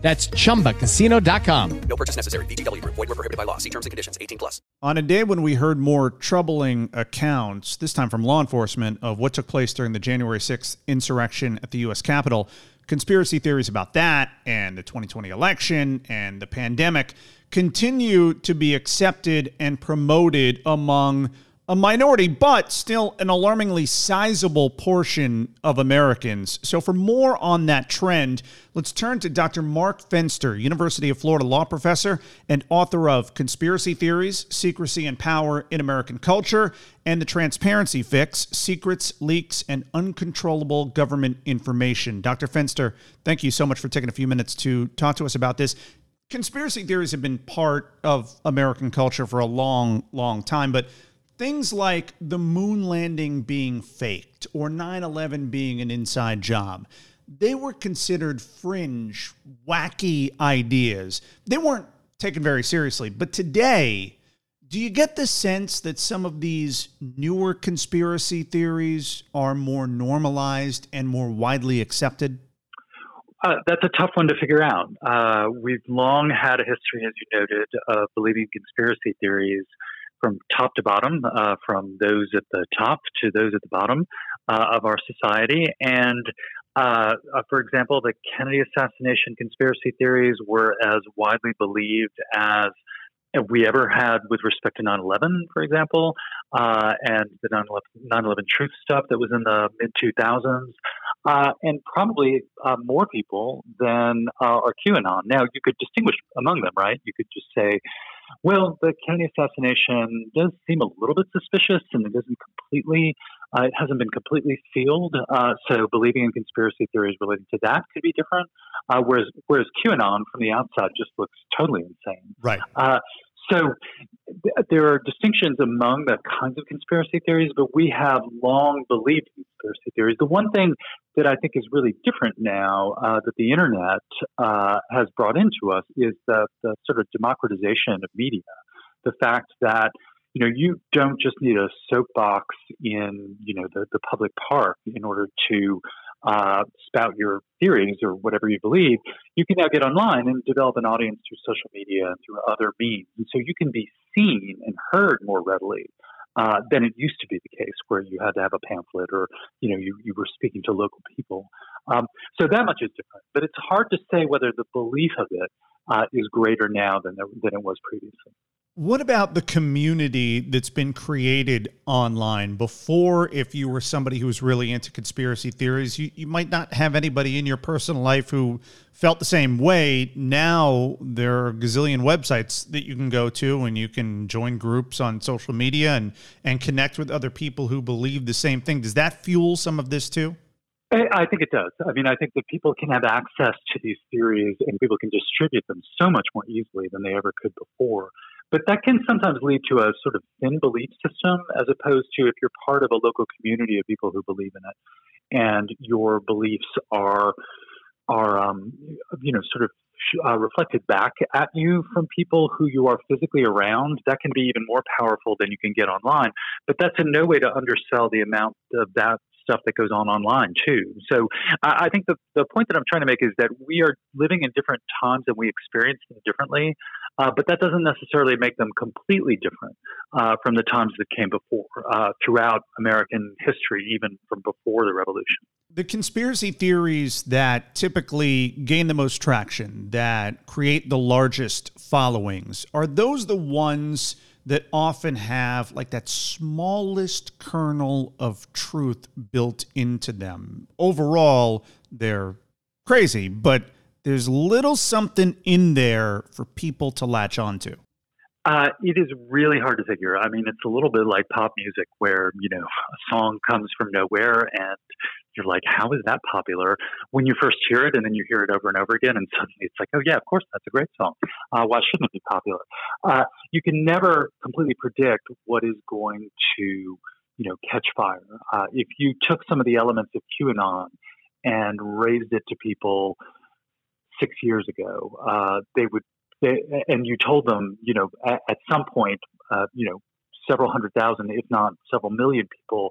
That's chumbacasino.com. No purchase necessary. VGW Group. Void were prohibited by law. See terms and conditions. 18 plus. On a day when we heard more troubling accounts, this time from law enforcement, of what took place during the January 6th insurrection at the U.S. Capitol, conspiracy theories about that and the 2020 election and the pandemic continue to be accepted and promoted among a minority, but still an alarmingly sizable portion of Americans. So, for more on that trend, let's turn to Dr. Mark Fenster, University of Florida law professor and author of Conspiracy Theories, Secrecy and Power in American Culture, and The Transparency Fix Secrets, Leaks, and Uncontrollable Government Information. Dr. Fenster, thank you so much for taking a few minutes to talk to us about this. Conspiracy theories have been part of American culture for a long, long time, but things like the moon landing being faked or 9 11 being an inside job, they were considered fringe, wacky ideas. They weren't taken very seriously. But today, do you get the sense that some of these newer conspiracy theories are more normalized and more widely accepted? Uh, that's a tough one to figure out. Uh, we've long had a history, as you noted, of believing conspiracy theories from top to bottom, uh, from those at the top to those at the bottom uh, of our society. And uh, uh for example, the Kennedy assassination conspiracy theories were as widely believed as we ever had with respect to 9 11, for example, uh, and the 9 11 truth stuff that was in the mid 2000s. Uh, and probably more people than are QAnon. Now, you could distinguish among them, right? You could just say, well, the Kennedy assassination does seem a little bit suspicious, and it isn't completely, uh, it hasn't been completely sealed. Uh, so believing in conspiracy theories relating to that could be different. Uh, whereas, whereas QAnon from the outside just looks totally insane. Right. So th- there are distinctions among the kinds of conspiracy theories, but we have long believed conspiracy theories. The one thing that I think is really different now uh, that the internet uh, has brought into us is the, the sort of democratization of media. The fact that you know you don't just need a soapbox in you know the, the public park in order to uh, spout your theories or whatever you believe, you can now get online and develop an audience through social media and through other means. And so you can be seen and heard more readily. Uh, than it used to be the case, where you had to have a pamphlet or you know you, you were speaking to local people. Um, so that much is different, but it's hard to say whether the belief of it uh, is greater now than than it was previously. What about the community that's been created online? Before, if you were somebody who was really into conspiracy theories, you, you might not have anybody in your personal life who felt the same way. Now, there are gazillion websites that you can go to and you can join groups on social media and, and connect with other people who believe the same thing. Does that fuel some of this too? I think it does. I mean, I think that people can have access to these theories and people can distribute them so much more easily than they ever could before. But that can sometimes lead to a sort of thin belief system as opposed to if you're part of a local community of people who believe in it and your beliefs are are um, you know sort of uh, reflected back at you from people who you are physically around, that can be even more powerful than you can get online. But that's in no way to undersell the amount of that stuff that goes on online too. So I think the, the point that I'm trying to make is that we are living in different times and we experience them differently. Uh, but that doesn't necessarily make them completely different uh, from the times that came before, uh, throughout American history, even from before the revolution. The conspiracy theories that typically gain the most traction, that create the largest followings, are those the ones that often have like that smallest kernel of truth built into them? Overall, they're crazy, but there's little something in there for people to latch onto. Uh, it is really hard to figure. I mean, it's a little bit like pop music, where you know a song comes from nowhere, and you're like, "How is that popular?" When you first hear it, and then you hear it over and over again, and suddenly it's like, "Oh yeah, of course, that's a great song. Uh, why shouldn't it be popular?" Uh, you can never completely predict what is going to, you know, catch fire. Uh, if you took some of the elements of QAnon and raised it to people six years ago, uh, they would they, and you told them, you know, at, at some point, uh, you know, several hundred thousand, if not several million people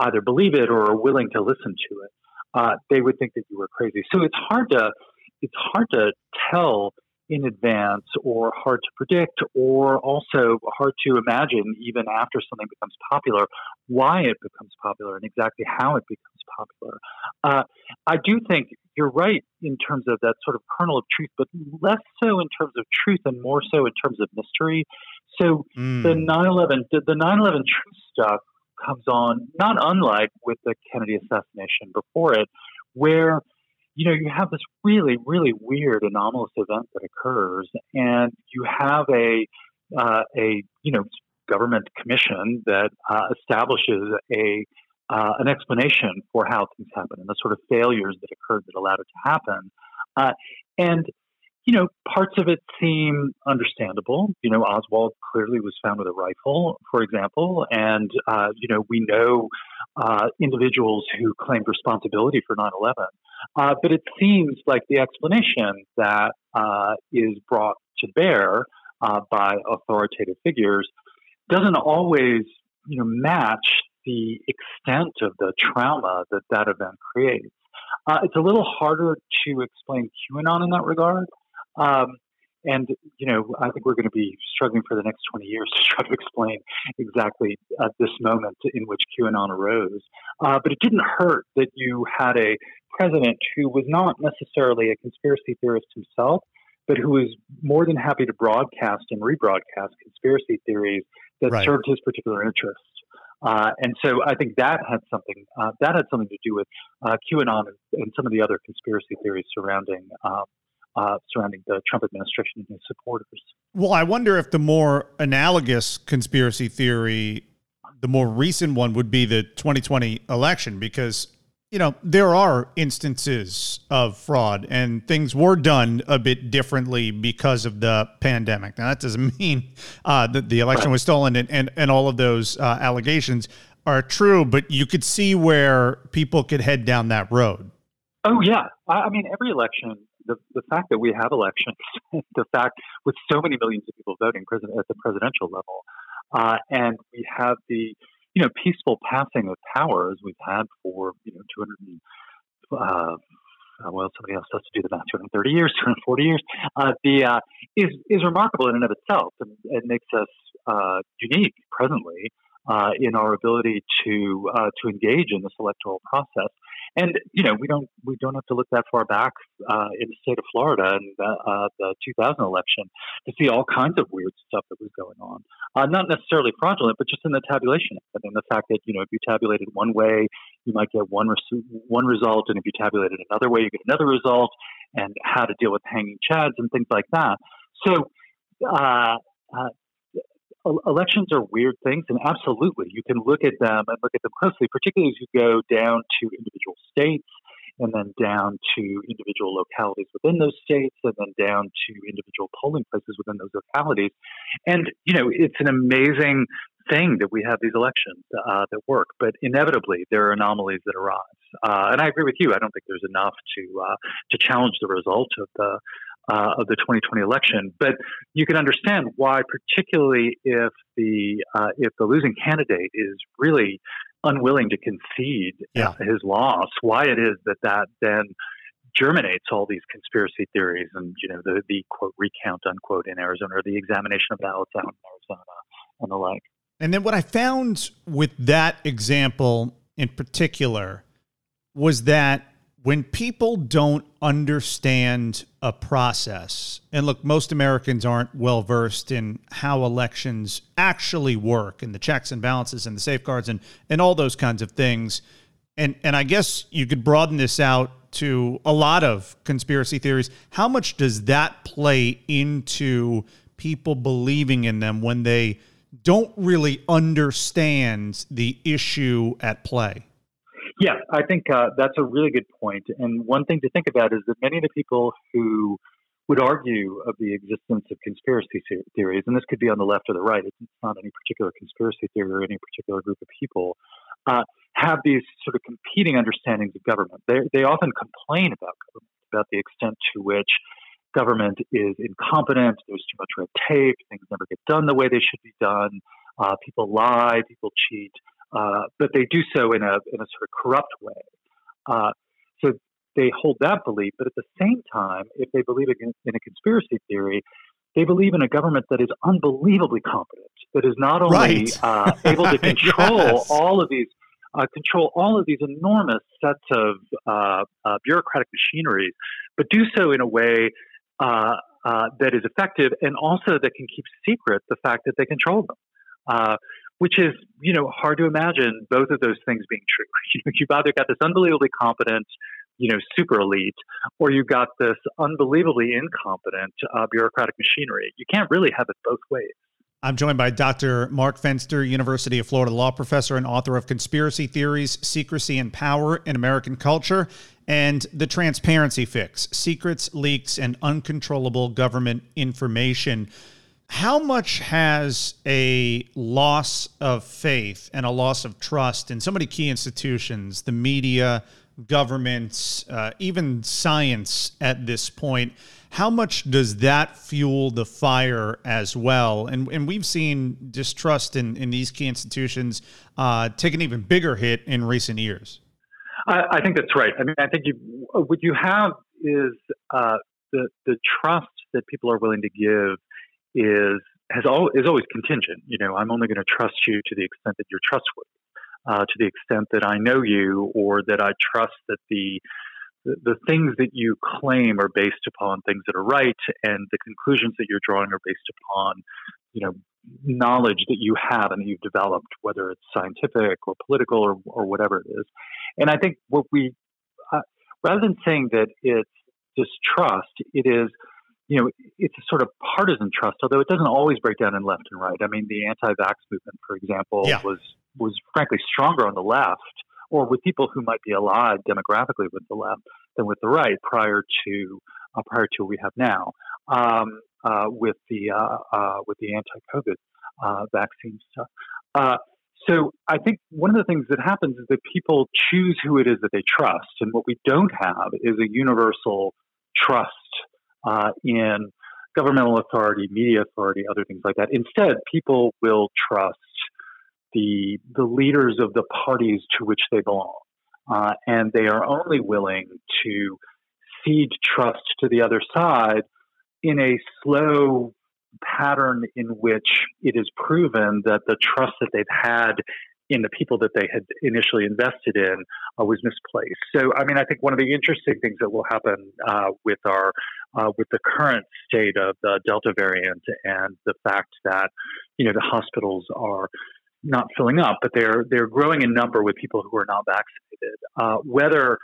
either believe it or are willing to listen to it, uh, they would think that you were crazy. So it's hard to it's hard to tell in advance or hard to predict or also hard to imagine even after something becomes popular why it becomes popular and exactly how it becomes popular. Uh, I do think you're right in terms of that sort of kernel of truth, but less so in terms of truth and more so in terms of mystery. So mm. the 9/11 the, the 9/11 truth stuff comes on not unlike with the Kennedy assassination before it, where you know, you have this really, really weird anomalous event that occurs, and you have a uh, a you know government commission that uh, establishes a uh, an explanation for how things happen and the sort of failures that occurred that allowed it to happen, uh, and you know, parts of it seem understandable. You know, Oswald clearly was found with a rifle, for example, and uh, you know we know uh, individuals who claimed responsibility for 9/11. Uh, but it seems like the explanation that uh, is brought to bear uh, by authoritative figures doesn't always, you know, match the extent of the trauma that that event creates. Uh, it's a little harder to explain QAnon in that regard. Um, and, you know, I think we're going to be struggling for the next 20 years to try to explain exactly uh, this moment in which QAnon arose. Uh, but it didn't hurt that you had a president who was not necessarily a conspiracy theorist himself, but who was more than happy to broadcast and rebroadcast conspiracy theories that right. served his particular interests. Uh, and so I think that had something uh, that had something to do with uh, QAnon and, and, some of the other conspiracy theories surrounding um, uh, surrounding the Trump administration and his supporters. Well, I wonder if the more analogous conspiracy theory, the more recent one, would be the 2020 election, because you know there are instances of fraud and things were done a bit differently because of the pandemic. Now that doesn't mean uh, that the election was stolen and and, and all of those uh, allegations are true, but you could see where people could head down that road. Oh yeah, I, I mean every election the, the fact that we have elections, the fact with so many millions of people voting at the presidential level, uh, and we have the you know peaceful passing of power as we've had for you know 200 uh, uh, well, somebody else has to do the math, 230 years, 240 years, uh, the, uh, is, is remarkable in and of itself. And it makes us uh, unique presently in our ability to, to engage in this electoral process. And you know, we don't we don't have to look that far back uh, in the state of Florida and uh, the 2000 election to see all kinds of weird stuff that was going on. Uh, not necessarily fraudulent, but just in the tabulation. I mean, the fact that you know, if you tabulated one way, you might get one res- one result, and if you tabulated another way, you get another result, and how to deal with hanging chads and things like that. So. Elections are weird things, and absolutely, you can look at them and look at them closely, particularly as you go down to individual states and then down to individual localities within those states and then down to individual polling places within those localities. And, you know, it's an amazing thing that we have these elections uh, that work, but inevitably there are anomalies that arise. Uh, and I agree with you. I don't think there's enough to uh, to challenge the result of the uh, of the 2020 election. But you can understand why, particularly if the uh, if the losing candidate is really unwilling to concede yeah. his loss, why it is that that then germinates all these conspiracy theories and you know the the quote recount unquote in Arizona or the examination of ballots out in Arizona and the like. And then what I found with that example in particular was that when people don't understand a process, and look, most Americans aren't well versed in how elections actually work and the checks and balances and the safeguards and, and all those kinds of things. And, and I guess you could broaden this out to a lot of conspiracy theories. How much does that play into people believing in them when they don't really understand the issue at play? Yeah, I think uh, that's a really good point. And one thing to think about is that many of the people who would argue of the existence of conspiracy theories, and this could be on the left or the right, it's not any particular conspiracy theory or any particular group of people, uh, have these sort of competing understandings of government. They, they often complain about government, about the extent to which government is incompetent, there's too much red tape, things never get done the way they should be done, uh, people lie, people cheat, uh, but they do so in a, in a sort of corrupt way. Uh, so they hold that belief, but at the same time, if they believe in, a conspiracy theory, they believe in a government that is unbelievably competent, that is not only right. uh, able to control yes. all of these uh, control all of these enormous sets of uh, uh, bureaucratic machineries, but do so in a way uh, uh, that is effective and also that can keep secret the fact that they control them. Uh, which is, you know, hard to imagine both of those things being true. You've either got this unbelievably competent, you know, super elite, or you've got this unbelievably incompetent bureaucratic machinery. You can't really have it both ways. I'm joined by Dr. Mark Fenster, University of Florida law professor and author of Conspiracy Theories, Secrecy and Power in American Culture, and The Transparency Fix Secrets, Leaks, and Uncontrollable Government Information. How much has a loss of faith and a loss of trust in so many key institutions, the media, governments, uh, even science at this point? How much does that fuel the fire as well? And and we've seen distrust in, in these key institutions uh, take an even bigger hit in recent years. I, I, think that's right. I mean, I think you, what you have is uh, the the trust that people are willing to give is has all is always contingent. You know, I'm only going to trust you to the extent that you're trustworthy, uh, to the extent that I know you, or that I trust that the the, things that you claim are based upon things that are right, and the conclusions that you're drawing are based upon, you know, knowledge that you have and that you've developed, whether it's scientific or political or, or whatever it is. And I think what we, uh, rather than saying that it's distrust, it is, you know, it's a sort of partisan trust, although it doesn't always break down in left and right. I mean, the anti-vax movement, for example, yeah. was was frankly stronger on the left or with people who might be allied demographically with the left than with the right prior to uh, prior to what we have now um, uh, with the uh, uh with the anti-COVID uh, vaccine stuff. Uh, so I think one of the things that happens is that people choose who it is that they trust, and what we don't have is a universal trust in governmental authority, media authority, other things like that. Instead, people will trust the the leaders of the parties to which they belong, uh, and they are only willing to cede trust to the other side in a slow pattern in which it is proven that the trust that they've had in the people that they had initially invested in uh, was misplaced. So, I mean, I think one of the interesting things that will happen uh, with our uh, with the current state of the Delta variant and the fact that you know the hospitals are not filling up, but they're they're growing in number with people who are not vaccinated. Uh, whether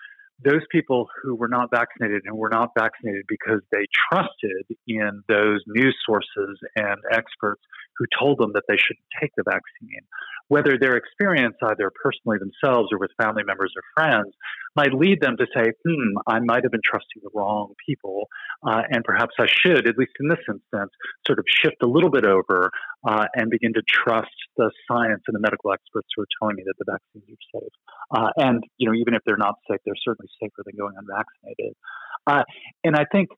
those people who were not vaccinated and were not vaccinated because they trusted in those news sources and experts who told them that they shouldn't take the vaccine, whether their experience, either personally themselves or with family members or friends, might lead them to say, hmm, I might have been trusting the wrong people, uh, and perhaps I should, at least in this instance, sort of shift a little bit over uh, and begin to trust the science and the medical experts who are telling me that the vaccines are safe. Uh, and, you know, even if they're not safe, they're certainly safer than going unvaccinated. Uh, and I think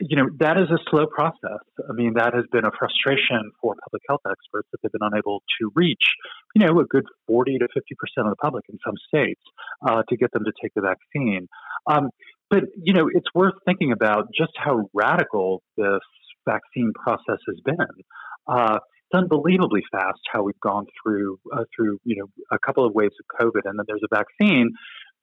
you know, that is a slow process. I mean, that has been a frustration for public health experts that they've been unable to reach, you know, a good 40 to 50% of the public in some states uh, to get them to take the vaccine. Um, but, you know, it's worth thinking about just how radical this vaccine process has been. Uh, it's unbelievably fast how we've gone through uh, through you know a couple of waves of COVID, and then there's a vaccine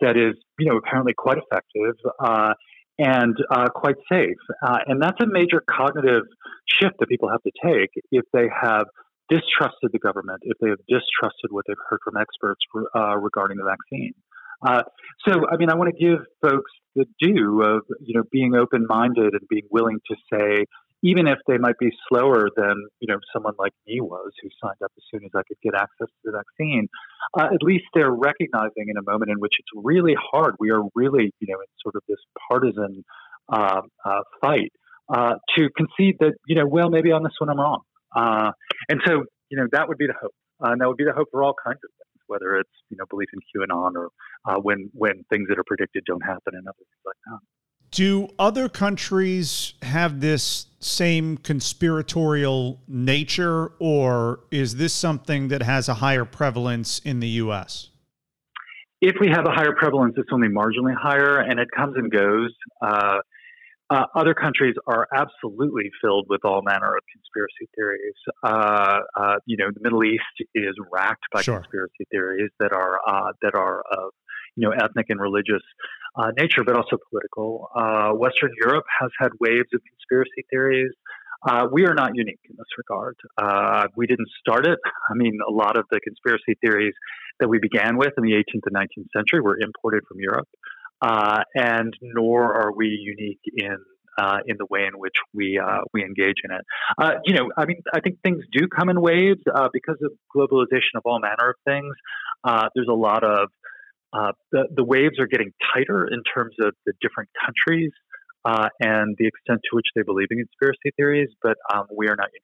that is you know apparently quite effective uh, and uh, quite safe. Uh, and that's a major cognitive shift that people have to take if they have distrusted the government, if they have distrusted what they've heard from experts uh, regarding the vaccine. Uh, so, I mean, I want to give folks the due of you know being open-minded and being willing to say, even if they might be slower than you know someone like me was, who signed up as soon as I could get access to the vaccine, uh, at least they're recognizing in a moment in which it's really hard. We are really you know in sort of this partisan uh, uh, fight uh, to concede that you know well maybe on this one I'm wrong, uh, and so you know that would be the hope, and that would be the hope for all kinds of things, whether it's you know belief in QAnon or when when things that are predicted don't happen and other things like that. Do other countries have this same conspiratorial nature, or is this something that has a higher prevalence in the U.S.? If we have a higher prevalence, it's only marginally higher, and it comes and goes. Uh, uh, other countries are absolutely filled with all manner of conspiracy theories. Uh, uh you know, the Middle East is racked by sure. conspiracy theories that are uh, that are of you know ethnic and religious uh, nature, but also political. Uh, Western Europe has had waves of conspiracy theories. Uh, we are not unique in this regard. Uh, we didn't start it. I mean, a lot of the conspiracy theories that we began with in the 18th and 19th century were imported from Europe, uh, and nor are we unique in uh, in the way in which we uh, we engage in it. Uh, you know, I mean, I think things do come in waves because of globalization of all manner of things. there's a lot of uh, the, the waves are getting tighter in terms of the different countries uh, and the extent to which they believe in conspiracy theories, but um, we are not unique.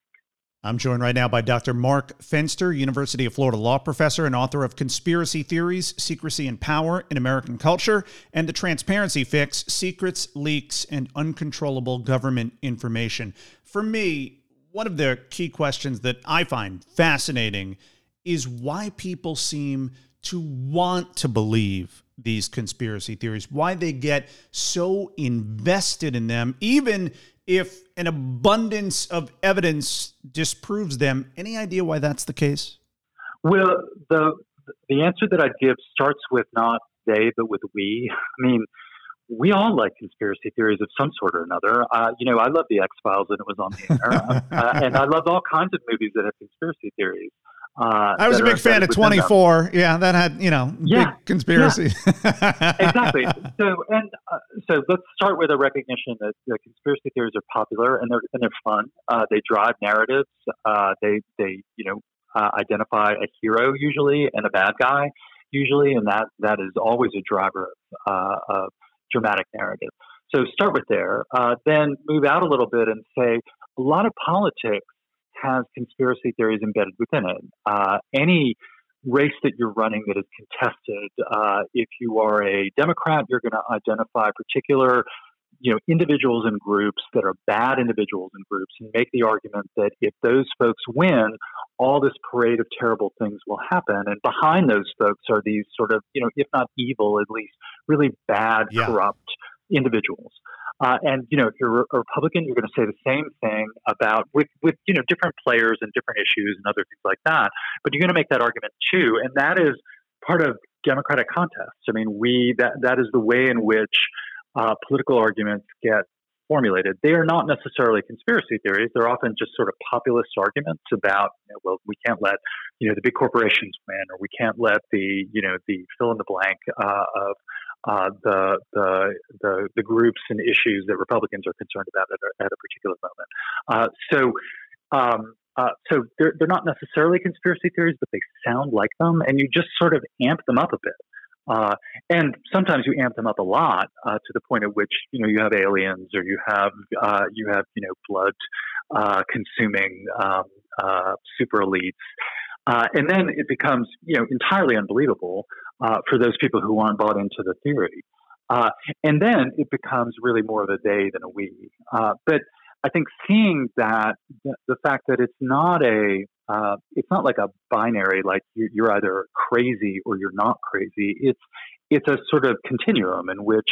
I'm joined right now by Dr. Mark Fenster, University of Florida law professor and author of Conspiracy Theories, Secrecy and Power in American Culture, and The Transparency Fix Secrets, Leaks, and Uncontrollable Government Information. For me, one of the key questions that I find fascinating is why people seem to want to believe these conspiracy theories, why they get so invested in them, even if an abundance of evidence disproves them. Any idea why that's the case? Well, the the answer that I'd give starts with not they, but with we. I mean, we all like conspiracy theories of some sort or another. Uh, you know, I love the X Files and it was on the air, uh, and I love all kinds of movies that have conspiracy theories. Uh, I was a big fan of 24. Them. Yeah, that had, you know, yeah, big conspiracy. Yeah. exactly. So, and uh, so let's start with a recognition that you know, conspiracy theories are popular and they're, and they're fun. Uh, they drive narratives. Uh, they, they, you know, uh, identify a hero usually and a bad guy usually, and that, that is always a driver of, uh, of dramatic narrative. So start with there, then move out a little bit and say a lot of politics has conspiracy theories embedded within it. Uh, any race that you're running that is contested, uh, if you are a Democrat, you're going to identify particular you know individuals and groups that are bad individuals and groups and make the argument that if those folks win all this parade of terrible things will happen and behind those folks are these sort of you know if not evil at least really bad yeah. corrupt individuals uh, and you know, if you're a Republican, you're going to say the same thing about with with you know different players and different issues and other things like that. But you're going to make that argument too, and that is part of democratic contests. I mean, we that that is the way in which uh, political arguments get formulated. They are not necessarily conspiracy theories. They're often just sort of populist arguments about, you know, well, we can't let, you know, the big corporations win, or we can't let the, you know, the fill in the blank uh, of uh, the, the, the the groups and issues that Republicans are concerned about at a, at a particular moment. Uh, so. Um, uh, so they're, they're not necessarily conspiracy theories, but they sound like them, and you just sort of amp them up a bit. Uh, and sometimes you amp them up a lot uh, to the point at which you know you have aliens or you have uh, you have you know blood uh, consuming um, uh, super elites, uh, and then it becomes you know entirely unbelievable Uh, for those people who aren't bought into the theory. Uh, and then it becomes really more of a they than a we. Uh, but I think seeing that the, the fact that it's not a uh, it's not like a binary, like you're either crazy or you're not crazy. It's it's a sort of continuum in which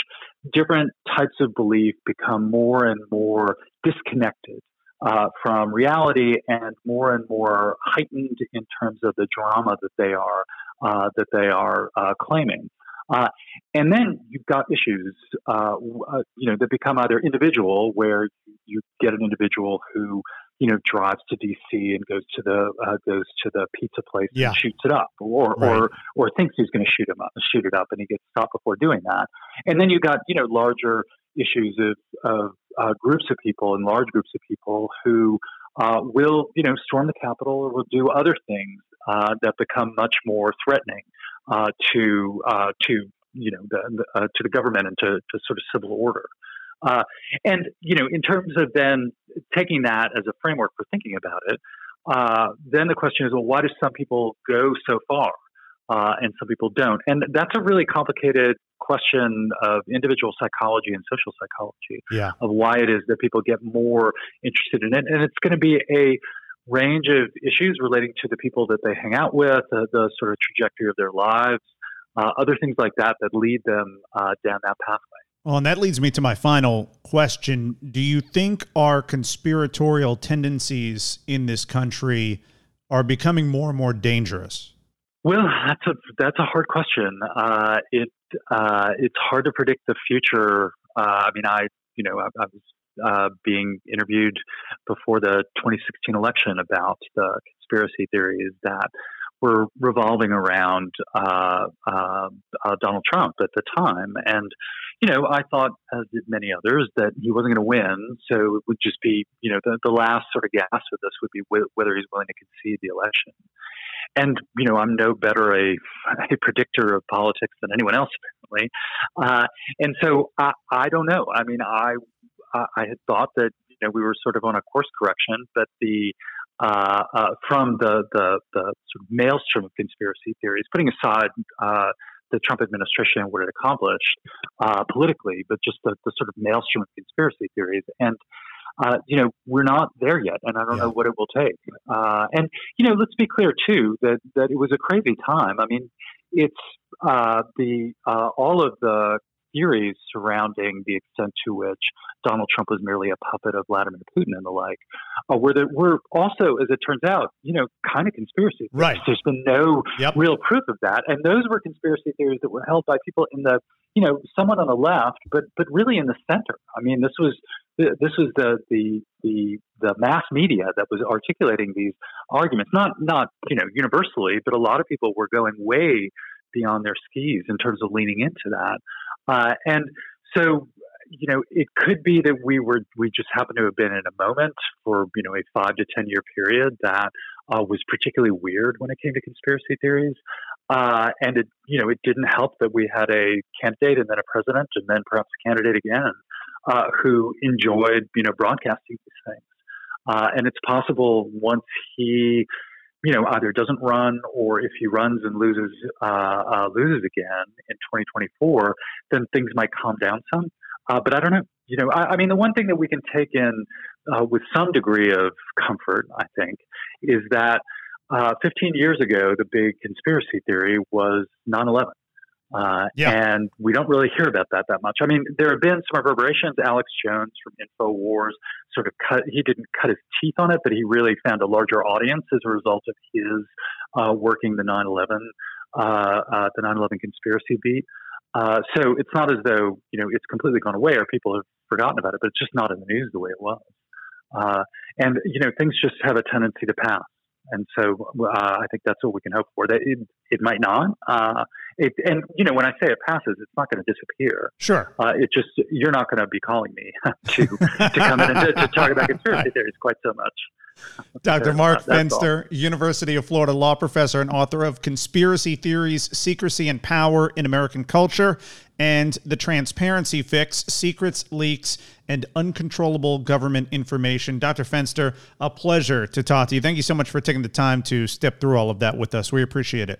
different types of belief become more and more disconnected uh, from reality and more and more heightened in terms of the drama that they are uh, that they are uh, claiming. Uh, and then you've got issues, uh, uh, you know, that become either individual, where you get an individual who you know, drives to DC and goes to the uh, goes to the pizza place yeah. and shoots it up, or right. or or thinks he's going to shoot him up, shoot it up, and he gets stopped before doing that. And then you've got you know larger issues of, of uh, groups of people and large groups of people who uh, will, you know, storm the Capitol or will do other things uh, that become much more threatening uh, to uh, to you know the, uh, to the government and to, to sort of civil order. Uh, and you know, in terms of then taking that as a framework for thinking about it, then the question is, well, why do some people go so far? uh, and some people don't. And that's a really complicated question of individual psychology and social psychology yeah. of why it is that people get more interested in it. And it's going to be a range of issues relating to the people that they hang out with, uh, the sort of trajectory of their lives, uh, other things like that that lead them uh, down that pathway. Well, and that leads me to my final question. Do you think our conspiratorial tendencies in this country are becoming more and more dangerous? Well, that's a that's a hard question. Uh, it uh, it's hard to predict the future. Uh, I mean, I you know I, I was uh, being interviewed before the 2016 election about the conspiracy theories that were revolving around uh, uh, Donald Trump at the time, and you know I thought, as did many others, that he wasn't going to win, so it would just be you know the, the last sort of gasp of this would be whether he's willing to concede the election. And you know, I'm no better a, a predictor of politics than anyone else, apparently. Uh, and so I, I don't know. I mean, I I had thought that you know we were sort of on a course correction, but the uh, uh, from the, the the sort of maelstrom of conspiracy theories, putting aside uh, the Trump administration and what it accomplished uh, politically, but just the, the, sort of maelstrom of conspiracy theories. And uh, you know, we're not there yet, and I don't yeah. know what it will take. Uh, and you know, let's be clear too that that it was a crazy time. I mean, it's uh, the uh, all of the theories surrounding the extent to which Donald Trump was merely a puppet of Vladimir Putin and the like, uh, were that were also, as it turns out, you know, kind of conspiracy. Theories. Right. There's been no yep. real proof of that, and those were conspiracy theories that were held by people in the, you know, somewhat on the left, but but really in the center. I mean, this was this was the the the the mass media that was articulating these arguments. Not not you know universally, but a lot of people were going way beyond their skis in terms of leaning into that. Uh, and so you know, it could be that we were we just happened to have been in a moment for you know a five to ten year period that uh, was particularly weird when it came to conspiracy theories, uh, and it you know it didn't help that we had a candidate and then a president and then perhaps a candidate again uh, who enjoyed, you know, broadcasting these things. Uh, and it's possible once he, you know, either doesn't run or if he runs and loses uh, uh loses again in 2024, then things might calm down some. Uh, but I don't know. You know, I, I, mean, the one thing that we can take in uh, with some degree of comfort, I think, is that 15 years ago, the big conspiracy theory was 9 11. Uh, yeah. And we don't really hear about that that much. I mean, there have been some reverberations. Alex Jones from InfoWars sort of cut, he didn't cut his teeth on it, but he really found a larger audience as a result of his uh, working the 9 11, uh, uh, the 9 11 conspiracy beat. Uh, so it's not as though, you know, it's completely gone away or people have forgotten about it, but it's just not in the news the way it was. Uh, and, you know, things just have a tendency to pass. And so uh, I think that's what we can hope for. That it, it might not. It, and you know, when I say it passes, it's not going to disappear. Sure. Uh, it just you're not going to be calling me to to come in and to, to talk about conspiracy theories quite so much. Dr. Mark Fenster, University of Florida law professor and author of Conspiracy Theories, Secrecy and Power in American Culture and The Transparency Fix Secrets, Leaks, and Uncontrollable Government Information. Dr. Fenster, a pleasure to talk to you. Thank you so much for taking the time to step through all of that with us. We appreciate it.